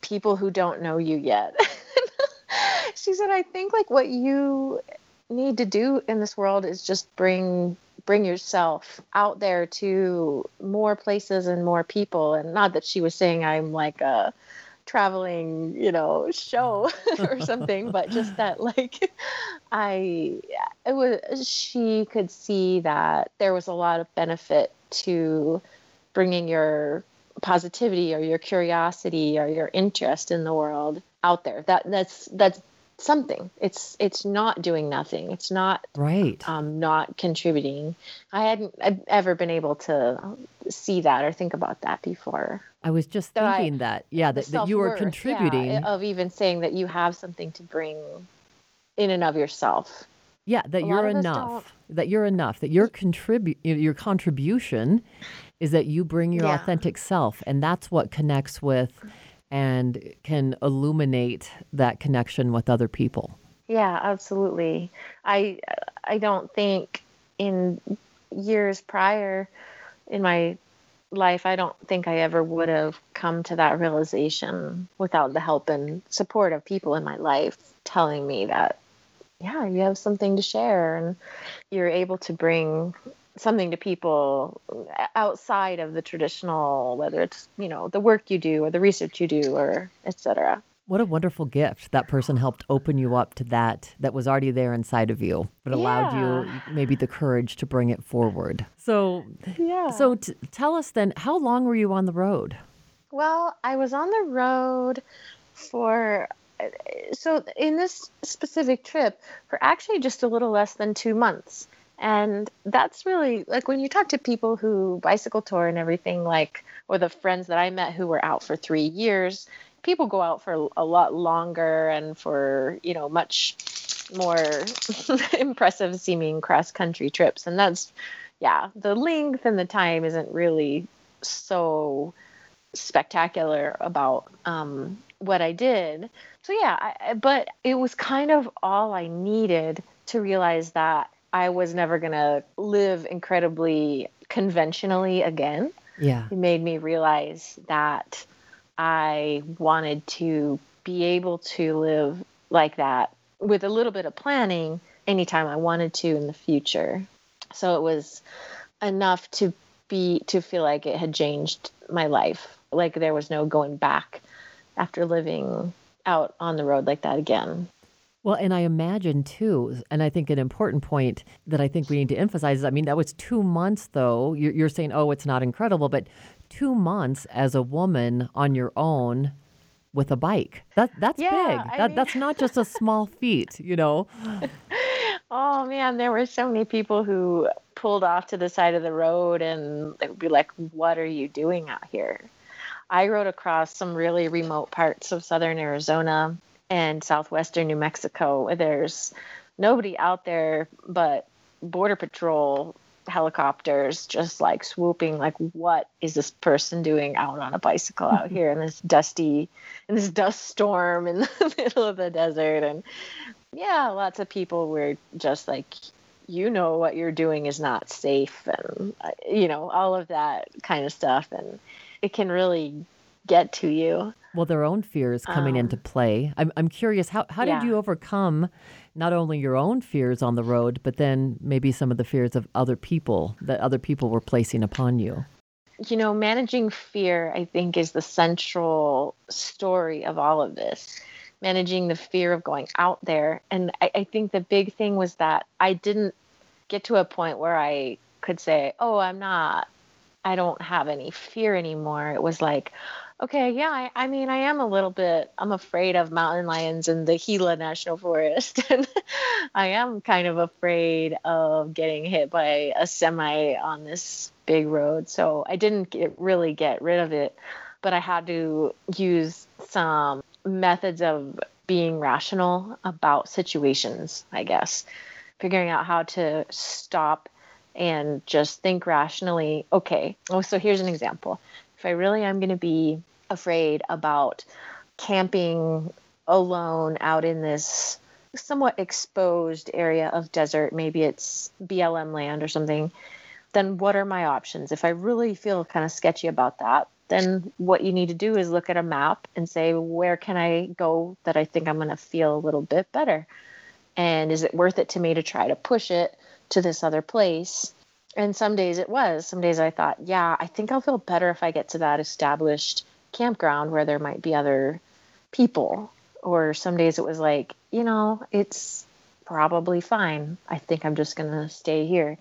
people who don't know you yet. [LAUGHS] [LAUGHS] she said, I think like what you need to do in this world is just bring bring yourself out there to more places and more people. And not that she was saying i'm like a traveling you know show [LAUGHS] or something but just [LAUGHS] that like i it was she could see that there was a lot of benefit to bringing your positivity or your curiosity or your interest in the world out there that that's that's something it's it's not doing nothing it's not Right. um, not contributing. I hadn't I'd ever been able to see that or think about that before. I was just So I- thinking that, yeah, that, that you were self-worth, yeah, contributing. of even saying that you have something to bring in and of yourself. Yeah, that A you're lot of us enough. That you're enough. That your contribute your contribution is that you bring your Yeah. authentic self, and that's what connects with and can illuminate that connection with other people. Yeah, absolutely. I I don't think in years prior in my life I don't think I ever would have come to that realization without the help and support of people in my life telling me that yeah, you have something to share and you're able to bring something to people uh, outside of the traditional whether it's, you know, the work you do or the research you do or etc. What a wonderful gift that person helped open you up to that that was already there inside of you, but allowed you maybe the courage to bring it forward. So, Yeah. so t- tell us then, how long were you on the road? Well, I was on the road for uh, so in this specific trip for actually just a little less than two months. And that's really like when you talk to people who bicycle tour and everything, like, or the friends that I met who were out for three years, people go out for a lot longer and for, you know, much more [LAUGHS] impressive seeming cross country trips. And that's, yeah, the length and the time isn't really so spectacular about um, what I did. So yeah, I, but it was kind of all I needed to realize that I was never gonna live incredibly conventionally again. Yeah. It made me realize that I wanted to be able to live like that with a little bit of planning anytime I wanted to in the future. So it was enough to be to feel like it had changed my life. Like there was no going back after living out on the road like that again. Well, and I imagine too, and I think an important point that I think we need to emphasize is I mean, that was two months though. You're, you're saying, oh, it's not incredible, but two months as a woman on your own with a bike. That, that's Yeah, big. That, mean- that's not just a small [LAUGHS] feat, you know? [LAUGHS] Oh man, there were so many people who pulled off to the side of the road and they would be like, What are you doing out here? I rode across some really remote parts of southern Arizona and southwestern New Mexico where there's nobody out there but Border Patrol helicopters just like swooping like what is this person doing out on a bicycle out here in this dusty in this dust storm in [LAUGHS] the middle of the desert and yeah, lots of people were just like, you know, what you're doing is not safe, and uh, you know, all of that kind of stuff, and it can really get to you. Well, their own fears coming into play. I'm, I'm curious, how, how Um, Yeah. did you overcome not only your own fears on the road, but then maybe some of the fears of other people that other people were placing upon you? You know, managing fear, I think, is the central story of all of this. Managing the fear of going out there. And I, I think the big thing was that I didn't get to a point where I could say, oh, I'm not, I don't have any fear anymore. It was like, okay, yeah, I, I mean, I am a little bit, I'm afraid of mountain lions in the Gila National Forest. [LAUGHS] and I am kind of afraid of getting hit by a semi on this big road. So I didn't get, really get rid of it, but I had to use some methods of being rational about situations, I guess. Figuring out how to stop and just think rationally. Okay, oh, so here's an example. If I really am going to be afraid about camping alone out in this somewhat exposed area of desert, maybe it's BLM land or something, then what are my options? If I really feel kind of sketchy about that, then what you need to do is look at a map and say, where can I go that I think I'm going to feel a little bit better? And is it worth it to me to try to push it to this other place? And some days it was. Some days I thought, yeah, I think I'll feel better if I get to that established campground where there might be other people. Or some days it was like, you know, it's probably fine. I think I'm just going to stay here.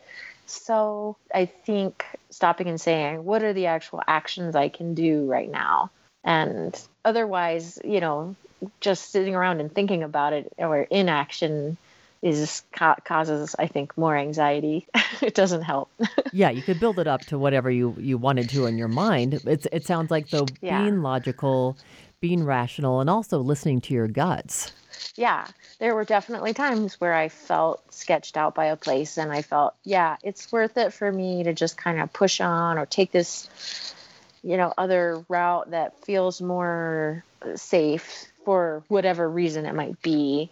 So I think stopping and saying, what are the actual actions I can do right now? And otherwise, you know, just sitting around and thinking about it or inaction is ca- causes, I think, more anxiety. [LAUGHS] it doesn't help. [LAUGHS] yeah, you could build it up to whatever you, you wanted to in your mind. It's, it sounds like, though, Yeah. being logical, being rational, and also listening to your guts. yeah, there were definitely times where I felt sketched out by a place and I felt, yeah, it's worth it for me to just kind of push on or take this, you know, other route that feels more uh, safe for whatever reason it might be.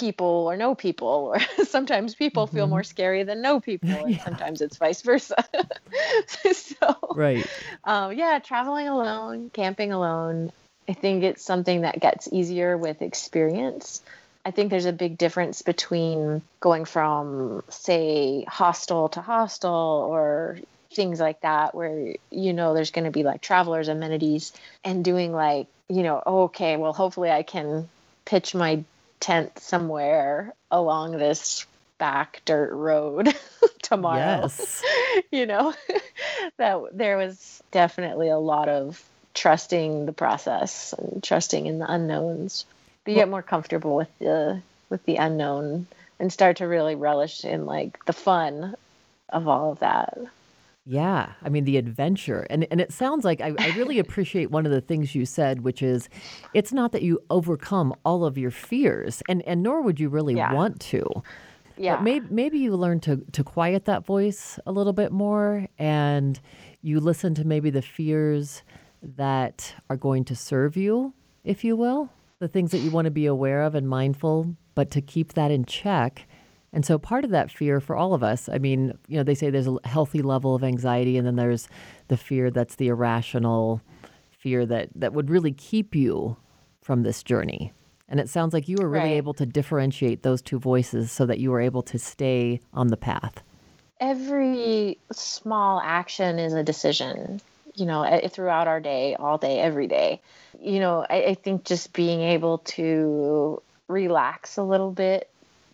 People or no people, or [LAUGHS] sometimes people feel more scary than no [LAUGHS] people, and sometimes it's vice versa. [LAUGHS] so, Right. um, yeah, traveling alone, camping alone, I think it's something that gets easier with experience. I think there's a big difference between going from, say, hostel to hostel or things like that, where you know there's going to be like travelers' amenities, and doing like, you know, oh, okay, well, hopefully I can pitch my tent somewhere along this back dirt road [LAUGHS] tomorrow. Yes. [LAUGHS] you know [LAUGHS] that there was definitely a lot of trusting the process and trusting in the unknowns. But you get more comfortable with the with the unknown and start to really relish in like the fun of all of that Yeah, I mean the adventure, and and it sounds like I, I really [LAUGHS] appreciate one of the things you said, which is, it's not that you overcome all of your fears, and and nor would you really Yeah. want to. yeah But maybe maybe you learn to to quiet that voice a little bit more, and you listen to maybe the fears that you have, and and you let them that are going to serve you, if you will, the things that you want to be aware of and mindful, but to keep that in check. And so part of that fear for all of us, I mean, you know, they say there's a healthy level of anxiety and then there's the fear that's the irrational fear that that would really keep you from this journey. And it sounds like you were really Right. able to differentiate those two voices so that you were able to stay on the path. every small action is a decision you know throughout our day all day every day you know I, I think just being able to relax a little bit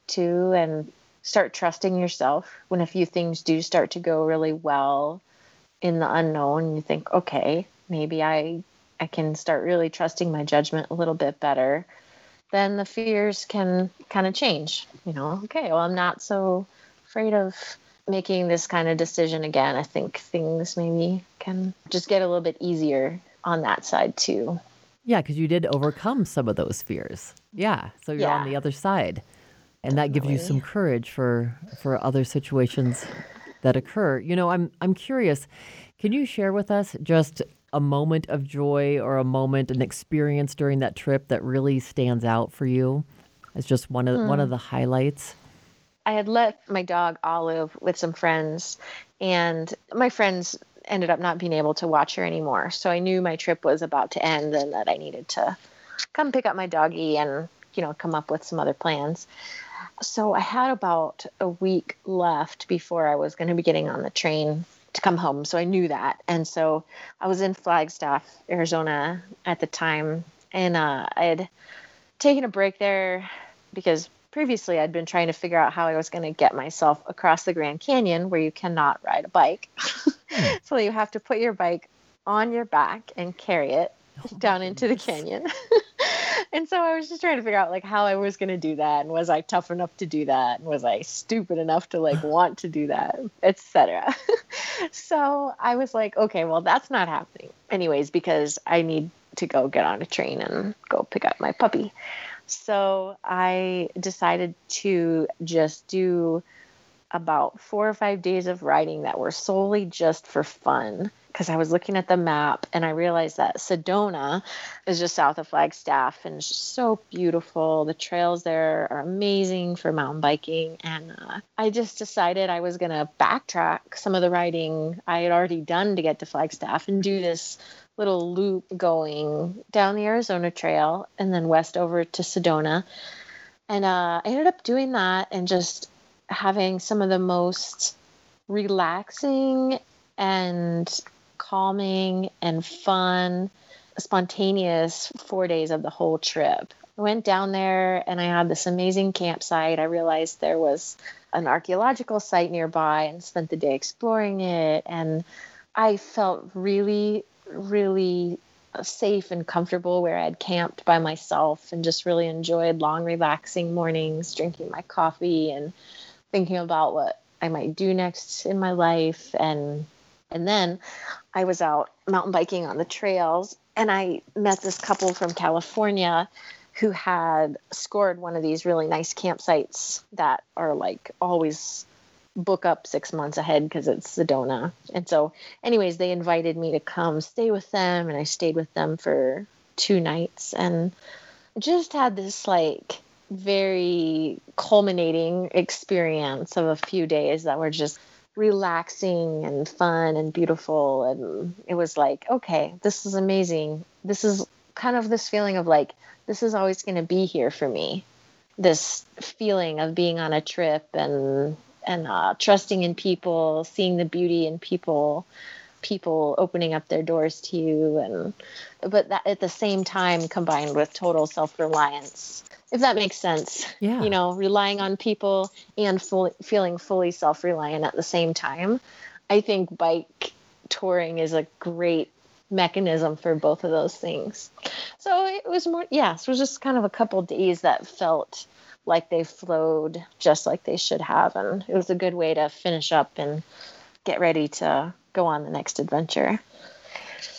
too and start trusting yourself when a few things do start to go really well in the unknown you think okay maybe i i can start really trusting my judgment a little bit better then the fears can kind of change you know okay well i'm not so afraid of making this kind of decision again, I think things maybe can just get a little bit easier on that side too. Yeah, because you did overcome some of those fears. Yeah, so you're on the other side, and that gives you some courage for for other situations that occur. You know, I'm I'm curious. Can you share with us just a moment of joy or a moment, an experience during that trip that really stands out for you as just one of one of hmm. the highlights? I had left my dog Olive with some friends, and my friends ended up not being able to watch her anymore. So I knew my trip was about to end and that I needed to come pick up my doggie and, you know, come up with some other plans. So I had about a week left before I was going to be getting on the train to come home. So I knew that. And so I was in Flagstaff, Arizona at the time. And uh, I had taken a break there because previously I'd been trying to figure out how I was going to get myself across the Grand Canyon where you cannot ride a bike. [LAUGHS] so you have to put your bike on your back and carry it down into the canyon. [LAUGHS] and so I was just trying to figure out like how I was going to do that and was I tough enough to do that and was I stupid enough to like want to do that, etc. [LAUGHS] so I was like, okay, well that's not happening anyways because I need to go get on a train and go pick up my puppy. So I decided to just do about four or five days of riding that were solely just for fun because I was looking at the map and I realized that Sedona is just south of Flagstaff and it's so beautiful. The trails there are amazing for mountain biking. And uh, I just decided I was going to backtrack some of the riding I had already done to get to Flagstaff and do this little loop going down the Arizona Trail and then west over to Sedona. And uh, I ended up doing that and just having some of the most relaxing and calming and fun, spontaneous four days of the whole trip. I went down there and I had this amazing campsite. I realized there was an archaeological site nearby and spent the day exploring it. And I felt really, really safe and comfortable where I had camped by myself and just really enjoyed long, relaxing mornings, drinking my coffee and thinking about what I might do next in my life. And and then I was out mountain biking on the trails and I met this couple from California who had scored one of these really nice campsites that are like always book up six months ahead because it's Sedona. And so, anyways, they invited me to come stay with them, and I stayed with them for two nights and just had this like very culminating experience of a few days that were just relaxing and fun and beautiful. And it was like, okay, this is amazing. This is kind of this feeling of like, this is always going to be here for me. This feeling of being on a trip and and uh, trusting in people, seeing the beauty in people, people opening up their doors to you, and but that at the same time combined with total self reliance, if that makes sense. Yeah. You know, relying on people and fully feeling fully self reliant at the same time. I think bike touring is a great mechanism for both of those things. So it was more, yes, it was just kind of a couple days that felt like they flowed just like they should have. And it was a good way to finish up and get ready to go on the next adventure.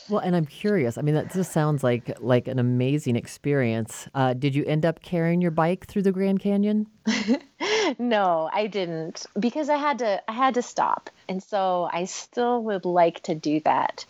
Well, and I'm curious. I mean, that just sounds like like an amazing experience. Uh, did you end up carrying your bike through the Grand Canyon? [LAUGHS] no, I didn't because I had to I had to stop. And so I still would like to do that.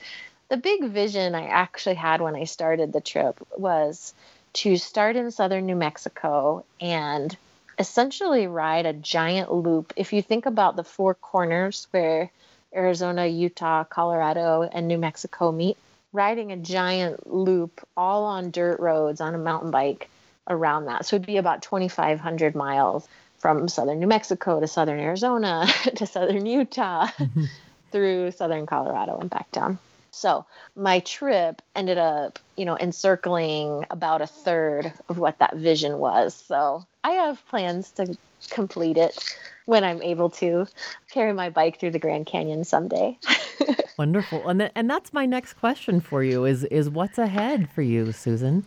the big vision I actually had when I started the trip was to start in southern New Mexico and essentially ride a giant loop. If you think about the four corners where Arizona, Utah, Colorado, and New Mexico meet, riding a giant loop all on dirt roads on a mountain bike around that. So it'd be about 2,500 miles from southern New Mexico to southern Arizona [LAUGHS] to southern Utah [LAUGHS] mm-hmm. [LAUGHS] through southern Colorado and back down. So my trip ended up, you know, encircling about a third of what that vision was. So I have plans to complete it when I'm able to carry my bike through the Grand Canyon someday. [LAUGHS] Wonderful. And th- and that's my next question for you is is what's ahead for you, Susan?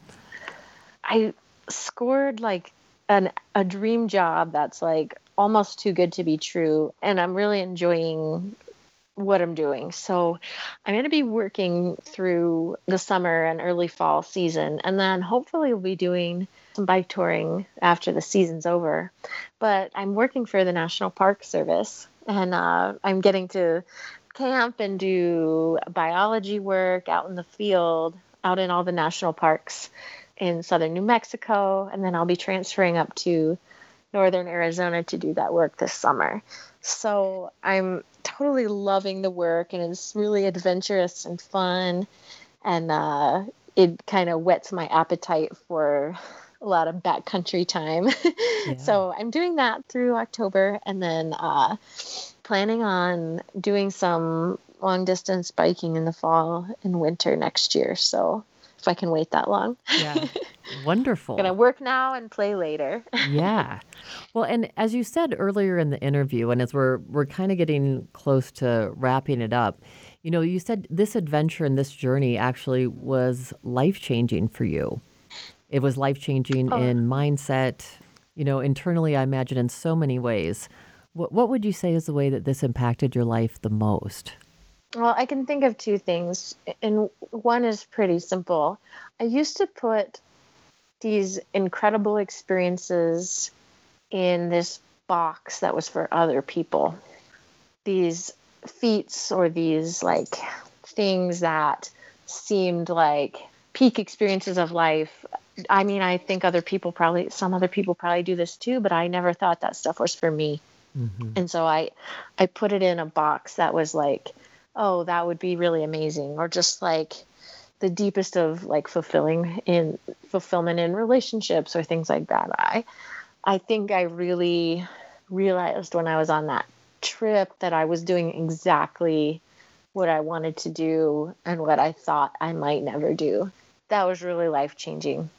I scored like an a dream job that's like almost too good to be true and I'm really enjoying what I'm doing. So I'm going to be working through the summer and early fall season and then hopefully we'll be doing some bike touring after the season's over. But I'm working for the National Park Service and uh, I'm getting to camp and do biology work out in the field, out in all the national parks in southern New Mexico, and then I'll be transferring up to northern Arizona to do that work this summer. So I'm totally loving the work, and it's really adventurous and fun, and uh, it kind of whets my appetite for a lot of backcountry time. [LAUGHS] so I'm doing that through October, and then uh, planning on doing some long distance biking in the fall and winter next year. So if I can wait that long. Yeah. [LAUGHS] Wonderful. Gonna work now and play later. [LAUGHS] yeah. Well, and as you said earlier in the interview, and as we're we're kind of getting close to wrapping it up, you know, you said this adventure and this journey actually was life changing for you. It was life changing oh. in mindset, you know, internally. I imagine in so many ways. What what would you say is the way that this impacted your life the most? Well, I can think of two things, and one is pretty simple. I used to put these incredible experiences in this box that was for other people. These feats or these like things that seemed like peak experiences of life. I mean, I think other people probably, some other people probably do this too, but I never thought that stuff was for me. Mm-hmm. And so I, I put it in a box that was like, oh, that would be really amazing, or just like the deepest of like fulfilling in fulfillment in relationships or things like that. I, I think I really realized when I was on that trip that I was doing exactly what I wanted to do and what I thought I might never do. That was really life changing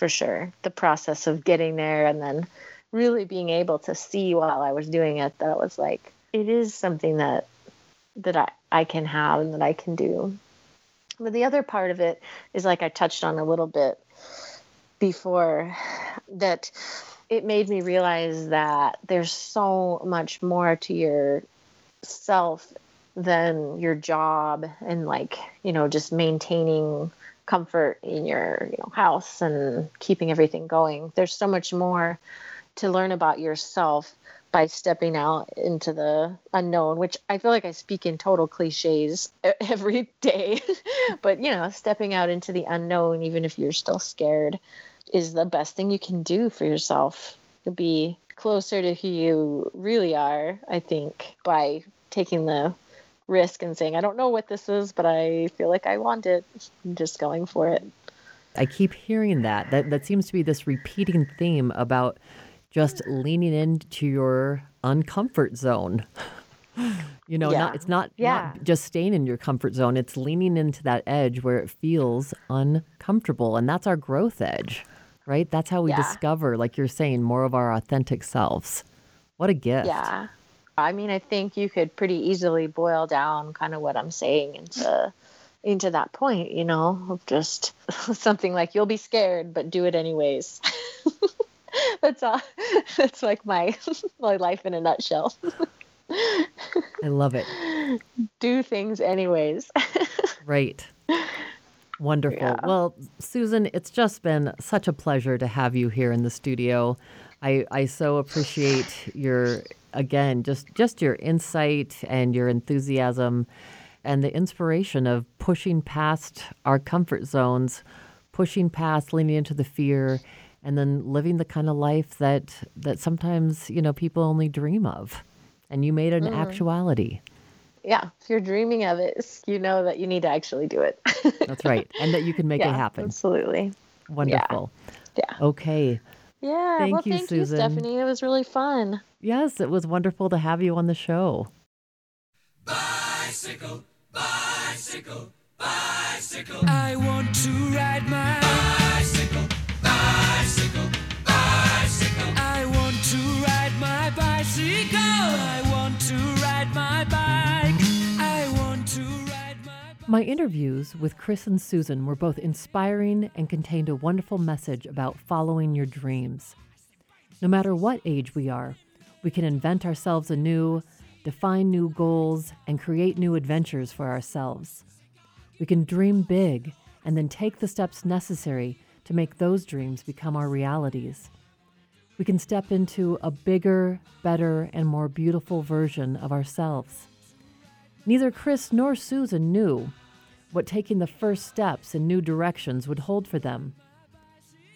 for sure. The process of getting there and then really being able to see while I was doing it that it was like it is something that that I, I can have and that I can do. But the other part of it is like I touched on a little bit before that it made me realize that there's so much more to your self than your job and like you know just maintaining comfort in your you know house and keeping everything going. There's so much more to learn about yourself by stepping out into the unknown which i feel like i speak in total cliches [LAUGHS] every day. [LAUGHS] But you know stepping out into the unknown even if you're still scared is the best thing you can do for yourself. To be closer to who you really are i think by taking the risk and saying i don't know what this is but i feel like i want it and just going for it I keep hearing that. That that seems to be this repeating theme about just leaning into your uncomfort zone. [LAUGHS] You know, Yeah. not it's not, Yeah. not just staying in your comfort zone. It's leaning into that edge where it feels uncomfortable, and that's our growth edge, right? That's how we Yeah. discover, like you're saying, more of our authentic selves. What a gift! Yeah. I mean, I think you could pretty easily boil down kind of what I'm saying into into that point, you know, of just [LAUGHS] something like you'll be scared, but do it anyways. [LAUGHS] that's all. [LAUGHS] That's like my my life in a nutshell. I love it. do things anyways. Right. Wonderful. Yeah. Well, Susan, it's just been such a pleasure to have you here in the studio. I, I so appreciate your again just just your insight and your enthusiasm and the inspiration of pushing past our comfort zones, pushing past leaning into the fear, and then living the kind of life that that sometimes you know people only dream of, and you made it an mm-hmm. actuality. Yeah, if you're dreaming of it, you know that you need to actually do it. That's right, and that you can make [LAUGHS] yeah, it happen. Absolutely. Wonderful. Yeah. Okay. Yeah. Thank well, you, thank Susan. you, Stephanie. It was really fun. Yes, it was wonderful to have you on the show. Bicycle, bicycle, bicycle. I want to ride my my interviews with Chris and Susan were both inspiring and contained a wonderful message about following your dreams. No matter what age we are, we can invent ourselves anew, define new goals, and create new adventures for ourselves. We can dream big and then take the steps necessary to make those dreams become our realities. We can step into a bigger, better, and more beautiful version of ourselves. Neither Chris nor Susan knew what taking the first steps in new directions would hold for them.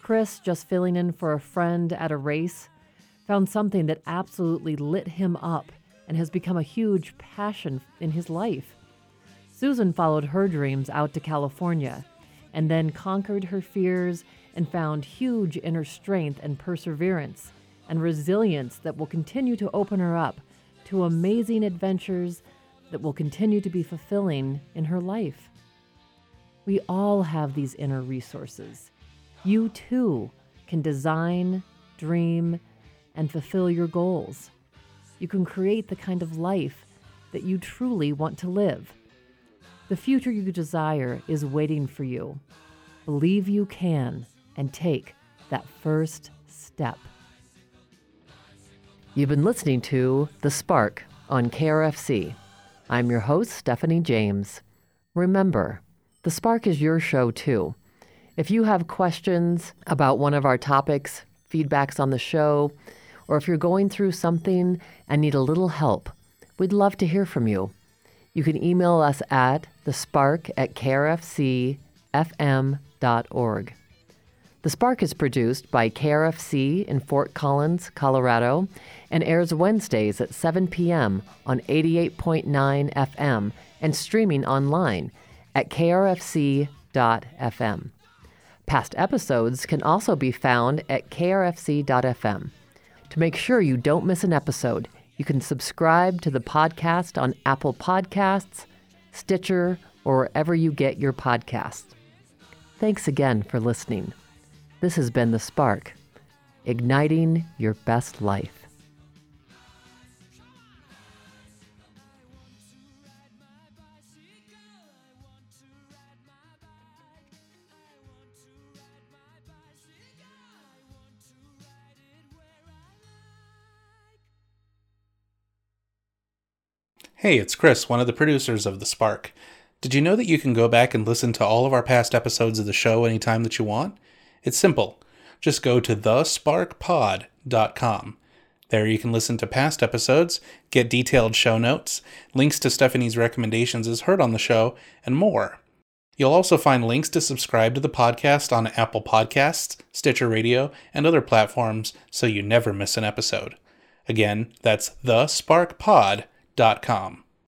Chris, just filling in for a friend at a race, found something that absolutely lit him up and has become a huge passion in his life. Susan followed her dreams out to California and then conquered her fears and found huge inner strength and perseverance and resilience that will continue to open her up to amazing adventures that will continue to be fulfilling in her life. We all have these inner resources. You too can design, dream, and fulfill your goals. You can create the kind of life that you truly want to live. The future you desire is waiting for you. Believe you can and take that first step. You've been listening to The Spark on KRFC. I'm your host, Stephanie James. Remember, The Spark is your show too. If you have questions about one of our topics, feedbacks on the show, or if you're going through something and need a little help, we'd love to hear from you. You can email us at thespark at krfcfm.org. The Spark is produced by KRFC in Fort Collins, Colorado, and airs Wednesdays at 7 p.m. on 88.9 FM and streaming online at krfc.fm. Past episodes can also be found at krfc.fm. To make sure you don't miss an episode, you can subscribe to the podcast on Apple Podcasts, Stitcher, or wherever you get your podcasts. Thanks again for listening. This has been The Spark, igniting your best life. Hey, it's Chris, one of the producers of The Spark. Did you know that you can go back and listen to all of our past episodes of the show anytime that you want? It's simple. Just go to thesparkpod.com. There you can listen to past episodes, get detailed show notes, links to Stephanie's recommendations as heard on the show, and more. You'll also find links to subscribe to the podcast on Apple Podcasts, Stitcher Radio, and other platforms so you never miss an episode. Again, that's thesparkpod.com dot com.